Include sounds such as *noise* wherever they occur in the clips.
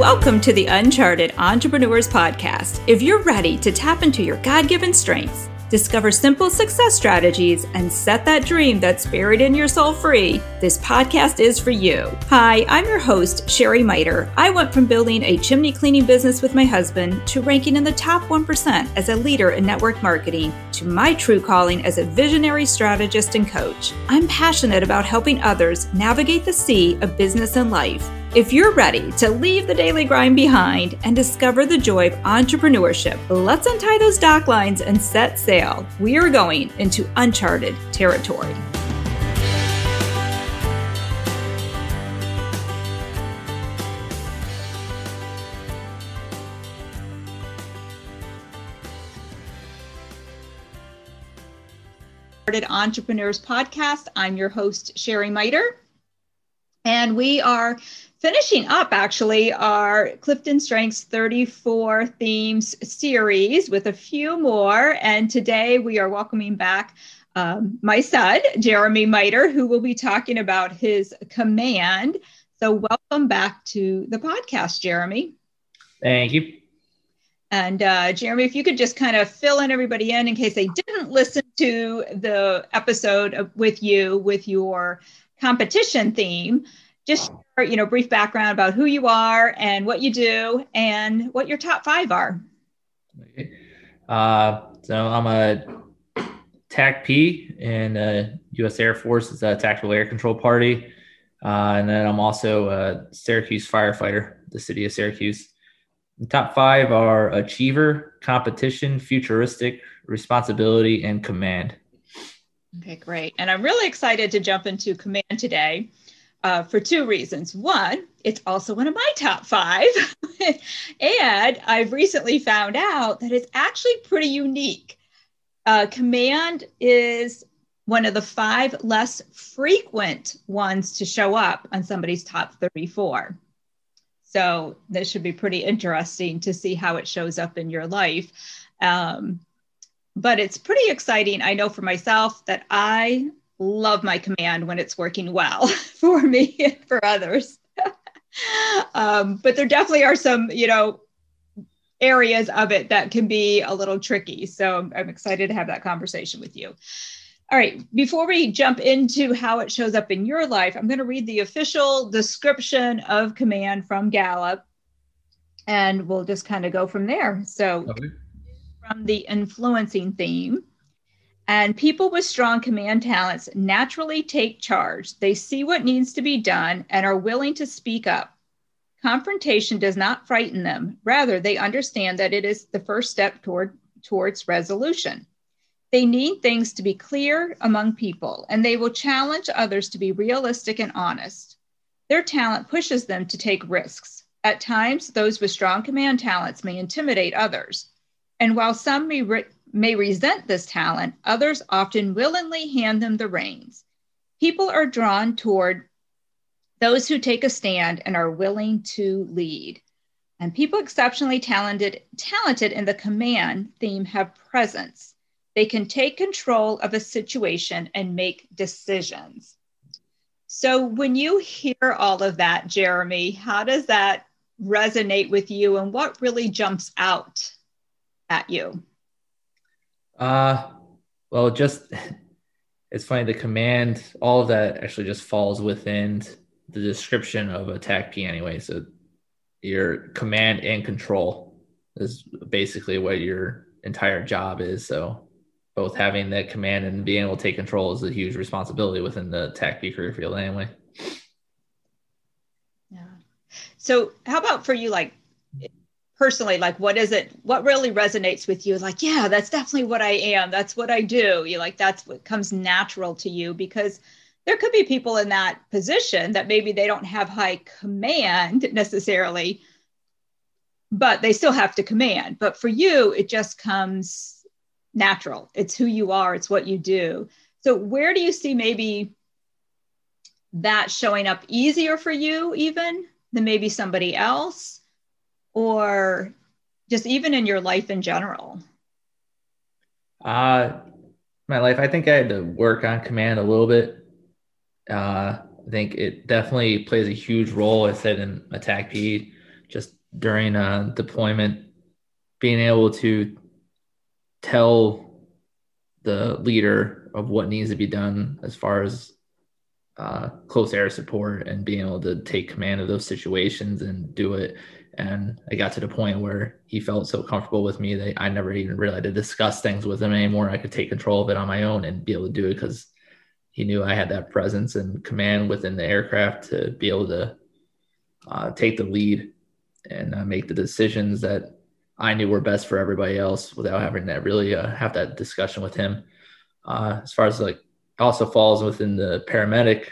Welcome to the Uncharted Entrepreneurs Podcast. If you're ready to tap into your God given strengths, discover simple success strategies, and set that dream that's buried in your soul free, this podcast is for you. Hi, I'm your host, Sherry Miter. I went from building a chimney cleaning business with my husband to ranking in the top 1% as a leader in network marketing to my true calling as a visionary strategist and coach. I'm passionate about helping others navigate the sea of business and life. If you're ready to leave the daily grind behind and discover the joy of entrepreneurship, let's untie those dock lines and set sail. We are going into uncharted territory. Entrepreneurs Podcast. I'm your host, Sherry Miter. And we are finishing up actually our Clifton Strengths 34 themes series with a few more. And today we are welcoming back um, my son, Jeremy Miter, who will be talking about his command. So, welcome back to the podcast, Jeremy. Thank you. And uh, Jeremy, if you could just kind of fill in everybody in in case they didn't listen to the episode with you with your competition theme, just you know, brief background about who you are and what you do and what your top five are. Uh, so I'm a TACP in uh, U.S. Air Force. It's a tactical air control party. Uh, and then I'm also a Syracuse firefighter, the city of Syracuse. The top five are achiever, competition, futuristic, responsibility, and command. Okay, great. And I'm really excited to jump into command today uh, for two reasons. One, it's also one of my top five. *laughs* and I've recently found out that it's actually pretty unique. Uh, command is one of the five less frequent ones to show up on somebody's top 34. So this should be pretty interesting to see how it shows up in your life. Um, but it's pretty exciting. I know for myself that I love my command when it's working well *laughs* for me and for others. *laughs* um, but there definitely are some, you know, areas of it that can be a little tricky. So I'm excited to have that conversation with you. All right, before we jump into how it shows up in your life, I'm going to read the official description of command from Gallup and we'll just kind of go from there. So, okay. from the influencing theme, and people with strong command talents naturally take charge. They see what needs to be done and are willing to speak up. Confrontation does not frighten them. Rather, they understand that it is the first step toward, towards resolution. They need things to be clear among people, and they will challenge others to be realistic and honest. Their talent pushes them to take risks. At times, those with strong command talents may intimidate others. And while some may, re- may resent this talent, others often willingly hand them the reins. People are drawn toward those who take a stand and are willing to lead. And people exceptionally talented, talented in the command theme have presence. They can take control of a situation and make decisions. So, when you hear all of that, Jeremy, how does that resonate with you and what really jumps out at you? Uh, well, just *laughs* it's funny. The command, all of that actually just falls within the description of a P anyway. So, your command and control is basically what your entire job is. So, both having that command and being able to take control is a huge responsibility within the TACP career field anyway. Yeah. So how about for you, like personally, like what is it, what really resonates with you? Like, yeah, that's definitely what I am. That's what I do. You like, that's what comes natural to you because there could be people in that position that maybe they don't have high command necessarily, but they still have to command. But for you, it just comes natural. It's who you are, it's what you do. So, where do you see maybe that showing up easier for you, even than maybe somebody else, or just even in your life in general? Uh, my life, I think I had to work on command a little bit. Uh, I think it definitely plays a huge role. I said in TACP, just during a deployment, being able to tell the leader of what needs to be done as far as uh, close air support and being able to take command of those situations and do it. And I got to the point where he felt so comfortable with me that I never even really had to discuss things with him anymore. I could take control of it on my own and be able to do it because he knew I had that presence and command within the aircraft to be able to uh, take the lead and uh, make the decisions that I knew were best for everybody else without having to really uh, have that discussion with him. Uh, as far as like also falls within the paramedic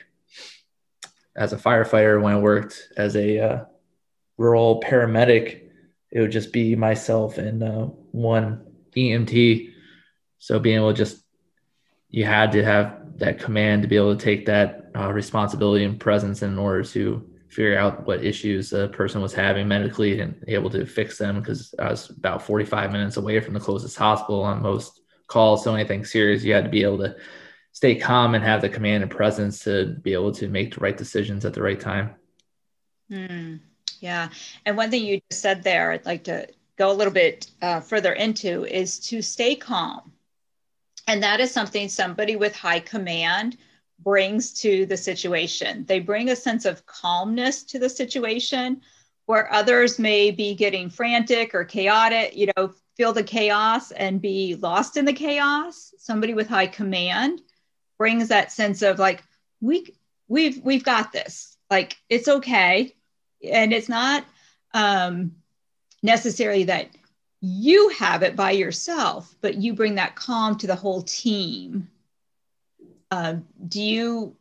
as a firefighter when I worked as a uh, rural paramedic, it would just be myself and uh, one EMT. So being able to just, you had to have that command to be able to take that uh, responsibility and presence in order to figure out what issues a person was having medically and able to fix them because I was about 45 minutes away from the closest hospital on most calls. So anything serious, you had to be able to stay calm and have the command and presence to be able to make the right decisions at the right time. Mm, yeah. And one thing you just said there, I'd like to go a little bit uh, further into is to stay calm. And that is something somebody with high command brings to the situation. They bring a sense of calmness to the situation where others may be getting frantic or chaotic, you know, feel the chaos and be lost in the chaos. Somebody with high command brings that sense of like we we've we've got this. Like it's okay. And it's not um necessarily that you have it by yourself, but you bring that calm to the whole team um, do you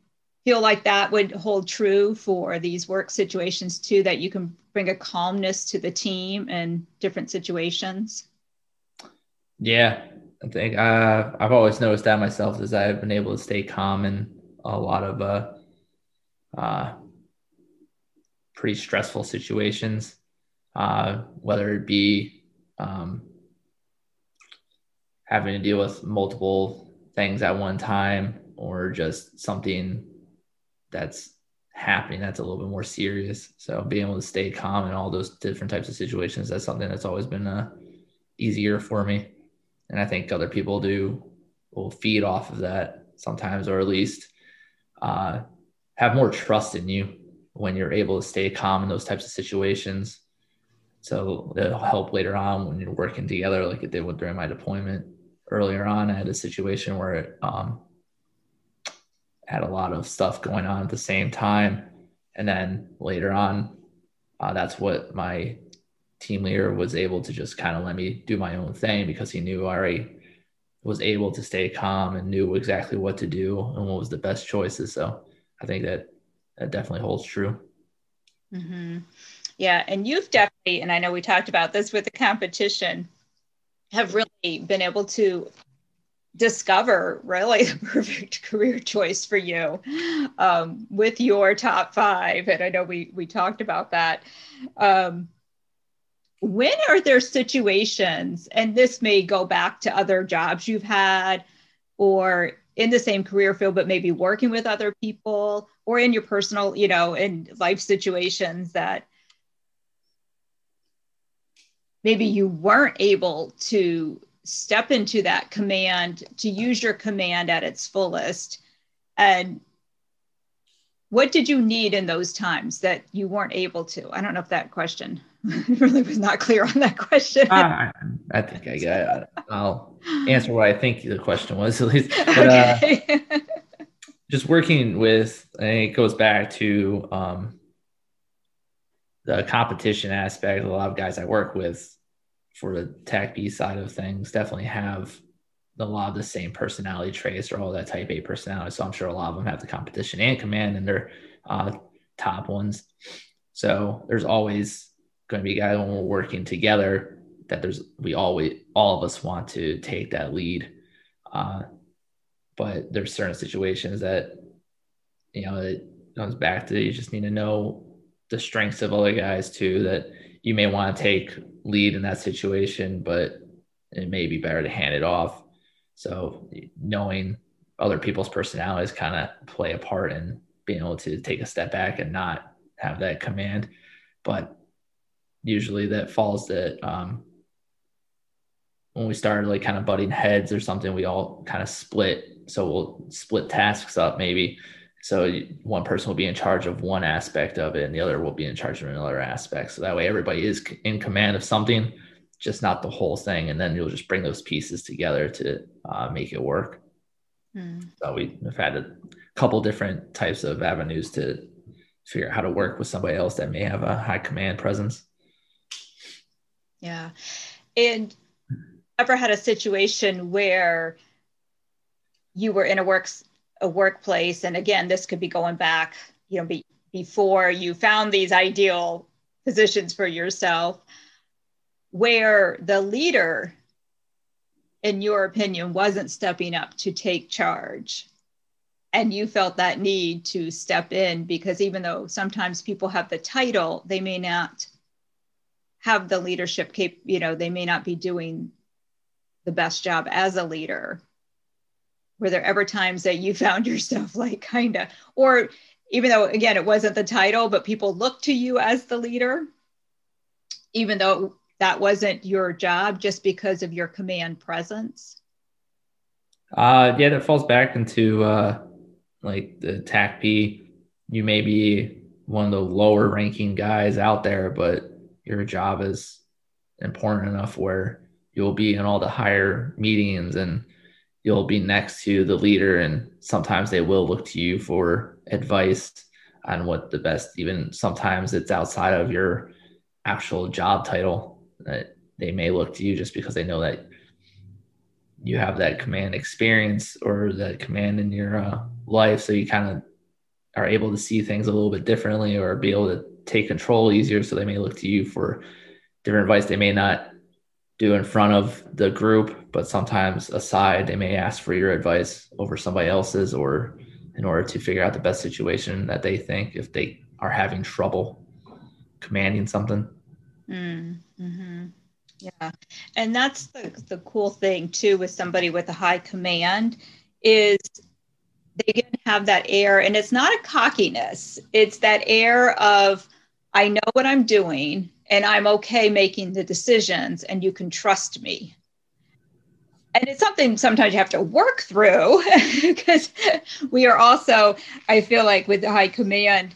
feel like that would hold true for these work situations too, that you can bring a calmness to the team in different situations? Yeah, I think uh, I've always noticed that myself as I've been able to stay calm in a lot of uh, uh, pretty stressful situations, uh, whether it be um, having to deal with multiple things at one time or just something that's happening that's a little bit more serious. So being able to stay calm in all those different types of situations, that's something that's always been uh, easier for me. And I think other people do will feed off of that sometimes, or at least uh, have more trust in you when you're able to stay calm in those types of situations. So it'll help later on when you're working together, like it did with during my deployment earlier on. I had a situation where um, had a lot of stuff going on at the same time. And then later on, uh, that's what my team leader was able to just kind of let me do my own thing because he knew I already was able to stay calm and knew exactly what to do and what was the best choices. So I think that that definitely holds true. Mm-hmm. Yeah. And you've definitely, and I know we talked about this with the competition, have really been able to discover really *laughs* the perfect career choice for you um, with your top five. And I know we we talked about that. Um, when are there situations, and this may go back to other jobs you've had, or in the same career field, but maybe working with other people, or in your personal, you know, in life situations that maybe you weren't able to step into that command to use your command at its fullest. And what did you need in those times that you weren't able to? I don't know if that question *laughs* really was not clear on that question. Uh, i think i got It. i'll *laughs* answer what i think the question was at least *laughs* but, uh, okay. uh, *laughs* just working with think it goes back to um, the competition aspect a lot of guys i work with for the TACP side of things definitely have a lot of the same personality traits or all that type A personality. So I'm sure a lot of them have the competition and command in their uh, top ones. So there's always going to be guys when we're working together that there's we always all of us want to take that lead. Uh, but there's certain situations that you know it comes back to you just need to know the strengths of other guys too that you may want to take lead in that situation, but it may be better to hand it off. So knowing other people's personalities kind of play a part in being able to take a step back and not have that command. But usually that falls that um, when we started like kind of butting heads or something, we all kind of split. So we'll split tasks up maybe. So one person will be in charge of one aspect of it, and the other will be in charge of another aspect. So that way, everybody is in command of something, just not the whole thing. And then you'll just bring those pieces together to uh, make it work. Hmm. So we've had a couple different types of avenues to figure out how to work with somebody else that may have a high command presence. Yeah. And ever had a situation where you were in a works a workplace and again this could be going back you know be, before you found these ideal positions for yourself where the leader in your opinion wasn't stepping up to take charge. And you felt that need to step in because even though sometimes people have the title they may not have the leadership cap you know they may not be doing the best job as a leader? Were there ever times that you *laughs* found yourself like kind of or even though again it wasn't the title but people looked to you as the leader even though that wasn't your job just because of your command presence? Uh yeah that falls back into uh like the TACP you may be one of the lower ranking guys out there but your job is important enough where you'll be in all the higher meetings and you'll be next to the leader and sometimes they will look to you for advice on what the best even sometimes it's outside of your actual job title that they may look to you just because they know that you have that command experience or that command in your uh, life. So you kind of are able to see things a little bit differently or be able to take control easier. So they may look to you for different advice. They may not do in front of the group, but sometimes aside, they may ask for your advice over somebody else's or in order to figure out the best situation that they think if they are having trouble commanding something. Mm, hmm Yeah. And that's the, the cool thing too with somebody with a high command is they can have that air and it's not a cockiness. It's that air of, I know what I'm doing and I'm okay making the decisions and you can trust me. And it's something sometimes you have to work through *laughs* because we are also, I feel like with the high command,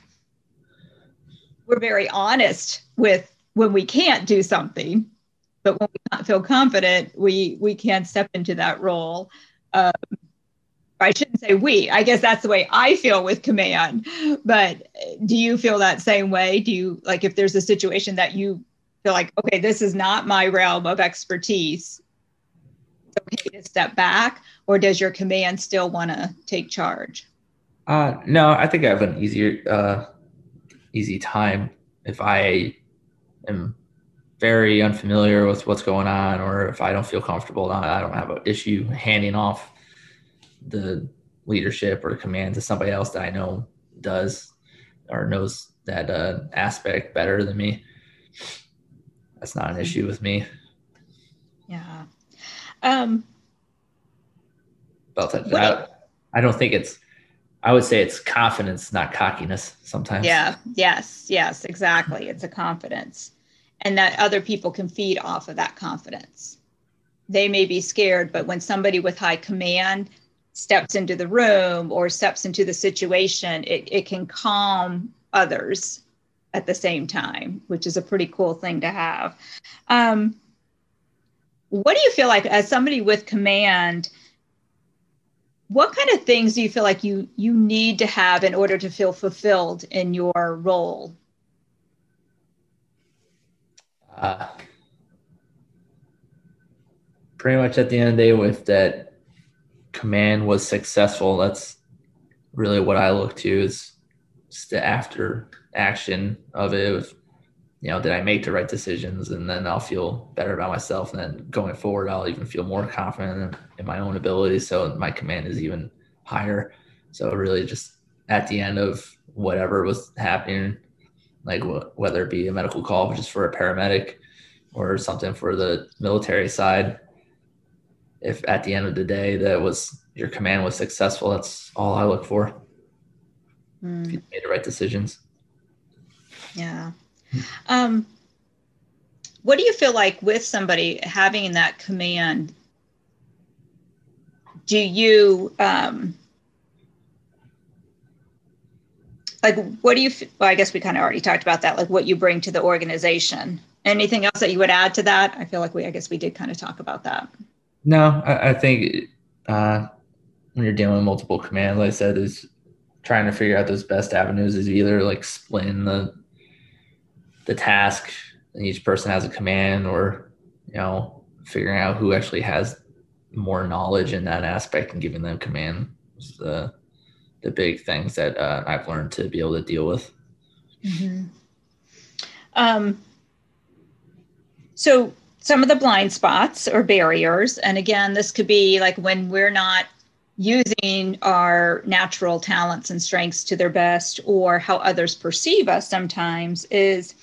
we're very honest with when we can't do something, but when we not feel confident, we we can't step into that role. Um, I shouldn't say we. I guess that's the way I feel with command. But do you feel that same way? Do you like if there's a situation that you feel like, okay, this is not my realm of expertise, it's okay to step back, or does your command still want to take charge? Uh, no, I think I have an easier, uh, easy time if I am very unfamiliar with what's going on, or if I don't feel comfortable, I don't have an issue handing off the leadership or command to somebody else that I know does or knows that uh, aspect better than me. That's not an mm-hmm. issue with me. Yeah. Um, but I, I don't think it's, I would say it's confidence, not cockiness sometimes. Yeah. Yes. Yes. Exactly. It's a confidence. And that other people can feed off of that confidence. They may be scared, but when somebody with high command steps into the room or steps into the situation, it, it can calm others at the same time, which is a pretty cool thing to have. Um, what do you feel like as somebody with command? What kind of things do you feel like you you need to have in order to feel fulfilled in your role? Uh, pretty much at the end of the day, with that command was successful, that's really what I look to is the after action of it. You know, did I make the right decisions? And then I'll feel better about myself. And then going forward, I'll even feel more confident in my own abilities. So my command is even higher. So really, just at the end of whatever was happening, like whether it be a medical call just for a paramedic or something for the military side, if at the end of the day that was your command was successful, that's all I look for. Mm. If you made the right decisions. Yeah. Um, what do you feel like with somebody having that command? Do you um, like what do you? Well, I guess we kind of already talked about that. Like what you bring to the organization. Anything else that you would add to that? I feel like we, I guess we did kind of talk about that. No, I, I think uh, when you're dealing with multiple commands, like I said, is trying to figure out those best avenues is either like splitting the the task and each person has a command or you know figuring out who actually has more knowledge in that aspect and giving them command is the the big things that uh, I've learned to be able to deal with. Mm-hmm. Um, so some of the blind spots or barriers, and again, this could be like when we're not using our natural talents and strengths to their best or how others perceive us sometimes is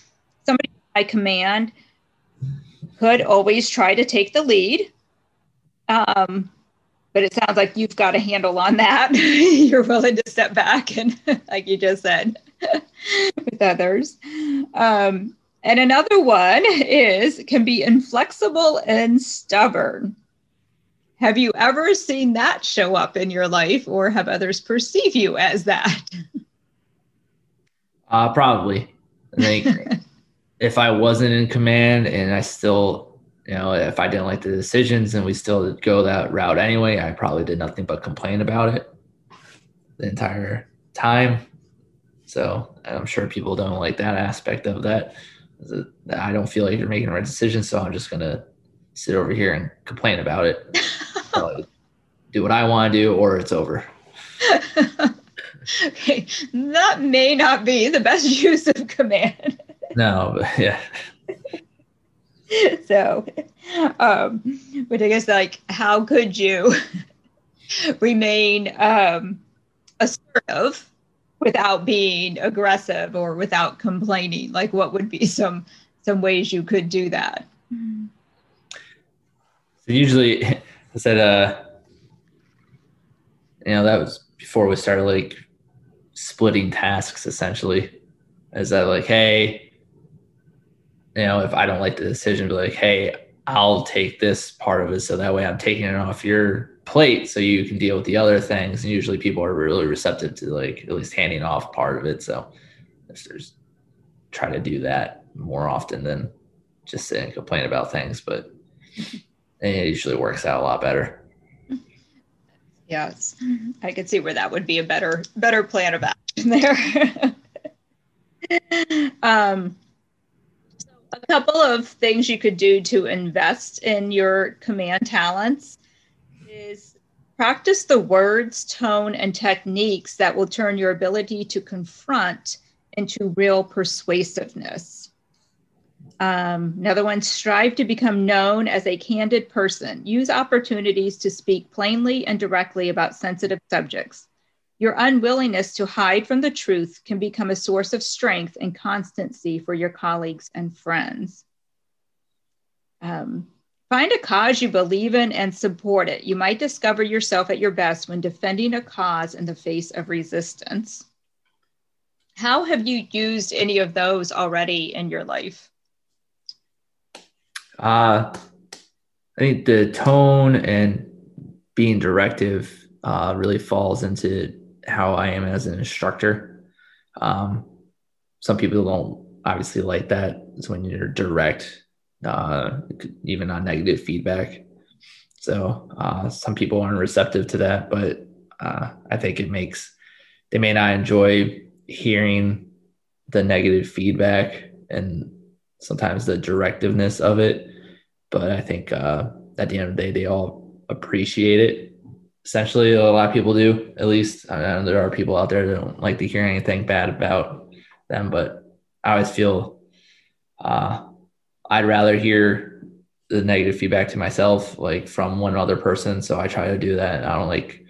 somebody by command could always try to take the lead. Um, but it sounds like you've got a handle on that. *laughs* You're willing to step back and *laughs* like you just said *laughs* with others. Um, and another one is can be inflexible and stubborn have you ever seen that show up in your life or have others perceive you as that? Uh, probably. I think *laughs* if I wasn't in command and I still, you know, if I didn't like the decisions and we still go that route anyway, I probably did nothing but complain about it the entire time. So I'm sure people don't like that aspect of that. I don't feel like you're making the right decision, so I'm just gonna sit over here and complain about it. *laughs* do what I want to do, or it's over. *laughs* okay, that may not be the best *laughs* use of command. no, but yeah. so, um, but I guess like, how could you remain um, assertive without being aggressive or without complaining? Like, what would be some some ways you could do that? So usually, *laughs* I said, uh, you know, that was before we started like splitting tasks essentially. Is that like, hey, you know, if I don't like the decision, be like, hey, I'll take this part of it so that way I'm taking it off your plate so you can deal with the other things. And usually people are really receptive to like at least handing off part of it. So if there's try to do that more often than just sit and complain about things, but *laughs* it usually works out a lot better. Yes, I could see where that would be a better better plan of action *laughs* there. um, so a couple of things you could do to invest in your command talents is practice the words, tone, and techniques that will turn your ability to confront into real persuasiveness. Um, another one, strive to become known as a candid person. Use opportunities to speak plainly and directly about sensitive subjects. Your unwillingness to hide from the truth can become a source of strength and constancy for your colleagues and friends. Um, find a cause you believe in and support it. You might discover yourself at your best when defending a cause in the face of resistance. How have you used any of those already in your life? Uh, I think the tone and being directive uh, really falls into how I am as an instructor. Um, some people don't obviously like that. It's when you're direct, uh, even on negative feedback. So uh, some people aren't receptive to that, but uh, I think it makes they may not enjoy hearing the negative feedback and sometimes the directiveness of it. But I think uh, at the end of the day, they all appreciate it. Essentially, a lot of people do. At least I know there are people out there that don't like to hear anything bad about them. But I always feel uh, I'd rather hear the negative feedback to myself, like from one other person. So I try to do that. I don't like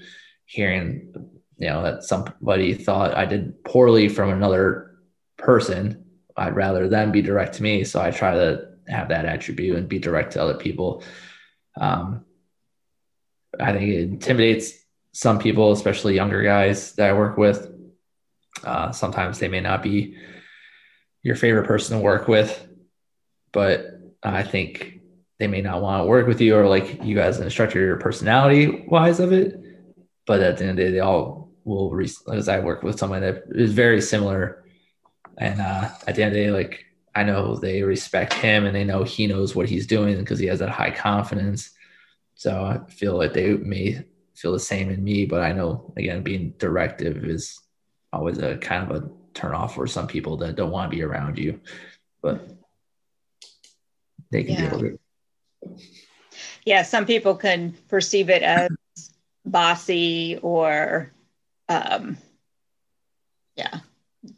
hearing, you know, that somebody thought I did poorly from another person I'd rather them be direct to me. So I try to have that attribute and be direct to other people. Um, I think it intimidates some people, especially younger guys that I work with. Uh, sometimes they may not be your favorite person to work with, but I think they may not want to work with you or like you as an instructor, your personality wise of it. But at the end of the day, they all will, re- as I work with someone that is very similar. And uh, at the end of the day, like I know they respect him and they know he knows what he's doing because he has that high confidence. So I feel like they may feel the same in me, but I know again, being directive is always a kind of a turn off for some people that don't want to be around you, but they can yeah. deal with it. Yeah, some people can perceive it as bossy or, um, yeah,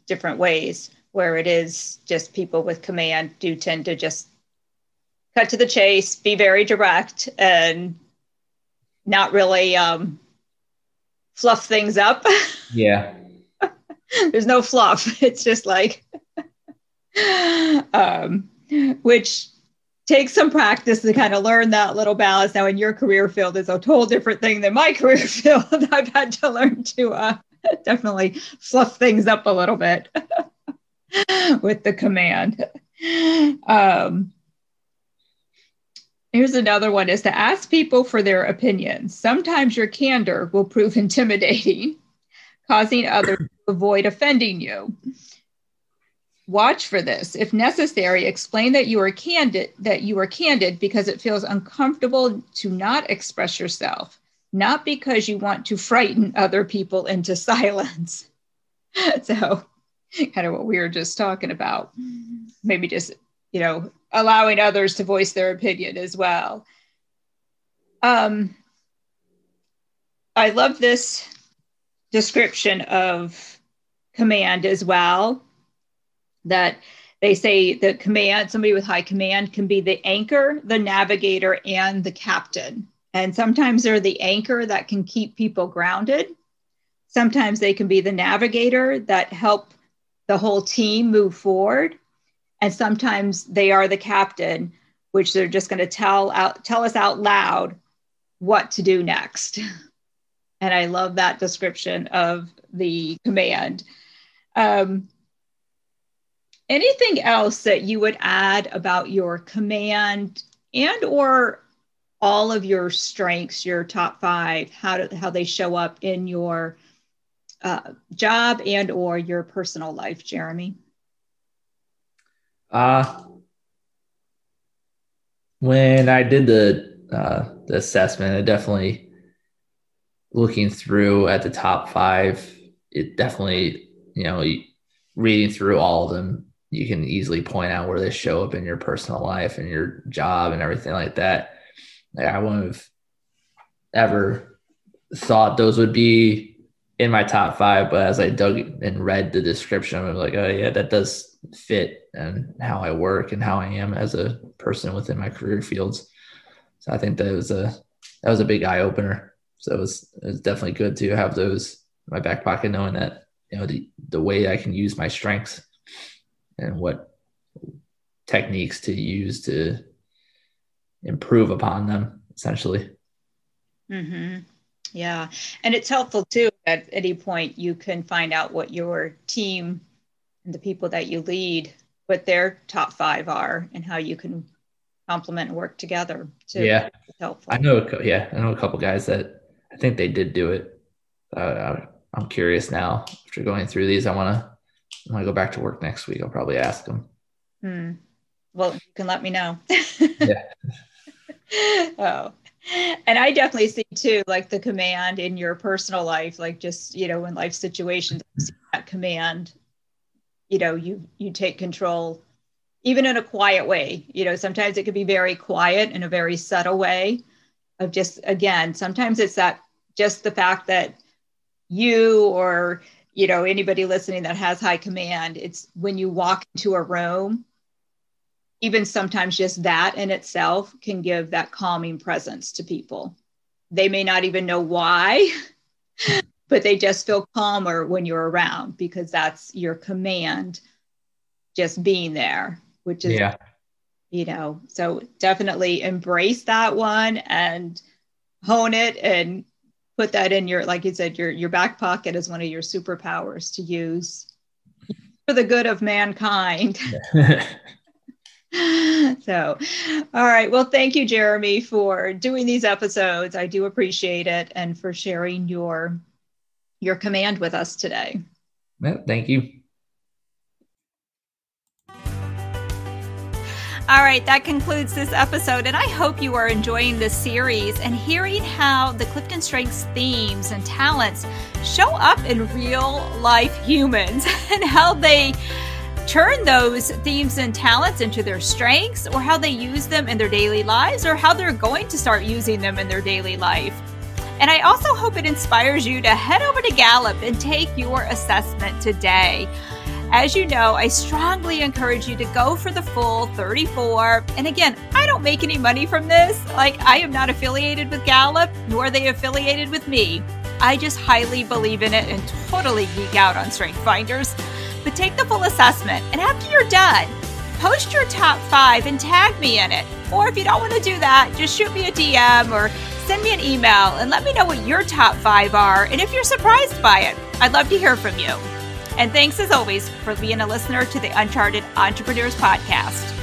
different ways where it is just people with command do tend to just cut to the chase, be very direct, and not really um, fluff things up. *laughs* Yeah. There's no fluff. *laughs* It's just like, *laughs* um, which takes some practice to kind of learn that little balance. Now, in your career field, is a total different thing than my *laughs* career field. *laughs* I've had to learn to uh, *laughs* definitely fluff things up a little bit with the command. Um, Here's another one is to ask people for their opinions. Sometimes your candor will prove intimidating, causing others to avoid offending you. Watch for this. If necessary, explain that you are candid that you are candid because it feels uncomfortable to not express yourself, not because you want to frighten other people into *laughs* silence. *laughs* so kind of what we were just talking about. Maybe just, you know, allowing others to voice their opinion as well. Um, I love this description of command as well. That they say the command, somebody with high command can be the anchor, the navigator, and the captain. And sometimes they're the anchor that can keep people grounded. Sometimes they can be the navigator that help the whole team move forward and sometimes they are the captain which they're just going to tell out tell us out loud what to do next *laughs* and i love that description of the command um, anything else that you would add about your command and or all of your strengths your top five how do, how they show up in your uh, job and or your personal life jeremy uh, when I did the uh, the assessment, I definitely looking through at the top five. It definitely, you know, reading through all of them, you can easily point out where they show up in your personal life and your job and everything like that. Like I wouldn't have ever thought those would be in my top five, but as I dug and read the description, I was like, oh yeah, that does fit and how I work and how I am as a person within my career fields. So I think that was a that was a big eye opener. So it was it was definitely good to have those in my back pocket, knowing that you know the the way I can use my strengths and what techniques to use to improve upon them essentially. Mm-hmm. Yeah. And it's helpful too at any point you can find out what your team and the people that you lead, what their top five are and how you can complement and work together. Too. Yeah. helpful. I know, yeah, I know a couple guys that I think they did do it. Uh, I'm curious now after going through these. I want to, I want to go back to work next week. I'll probably ask them. Hmm. Well, you can let me know. yeah. *laughs* oh, and I definitely see too, like the command in your personal life, like just you know, in life situations, that command you know you you take control even in a quiet way you know sometimes it could be very quiet in a very subtle way of just again sometimes it's that just the fact that you or you know anybody listening that has high command it's when you walk into a room even sometimes just that in itself can give that calming presence to people. They may not even know why *laughs* but they just feel calmer when you're around because that's your command just being there which is yeah. you know so definitely embrace that one and hone it and put that in your like you said your your back pocket as one of your superpowers to use for the good of mankind *laughs* *laughs* so, all right. Well, thank you, Jeremy, for doing these episodes. I do appreciate it and for sharing your your command with us today. Well, thank you. All right, that concludes this episode, and I hope you are enjoying this series and hearing how the Clifton Strengths themes and talents show up in real life humans *laughs* and how they turn those themes and talents into their strengths or how they use them in their daily lives or how they're going to start using them in their daily life. And I also hope it inspires you to head over to Gallup and take your assessment today. As you know, I strongly encourage you to go for the full 34. And again, I don't make any money from this. Like, I am not affiliated with Gallup, nor are they affiliated with me. I just highly believe in it and totally geek out on Strength Finders. But take the full assessment, and after you're done, post your top five and tag me in it. Or if you don't want to do that, just shoot me a DM or send me an email and let me know what your top five are and if you're surprised by it. I'd love to hear from you. And thanks as always for being a listener to the Uncharted Entrepreneurs Podcast.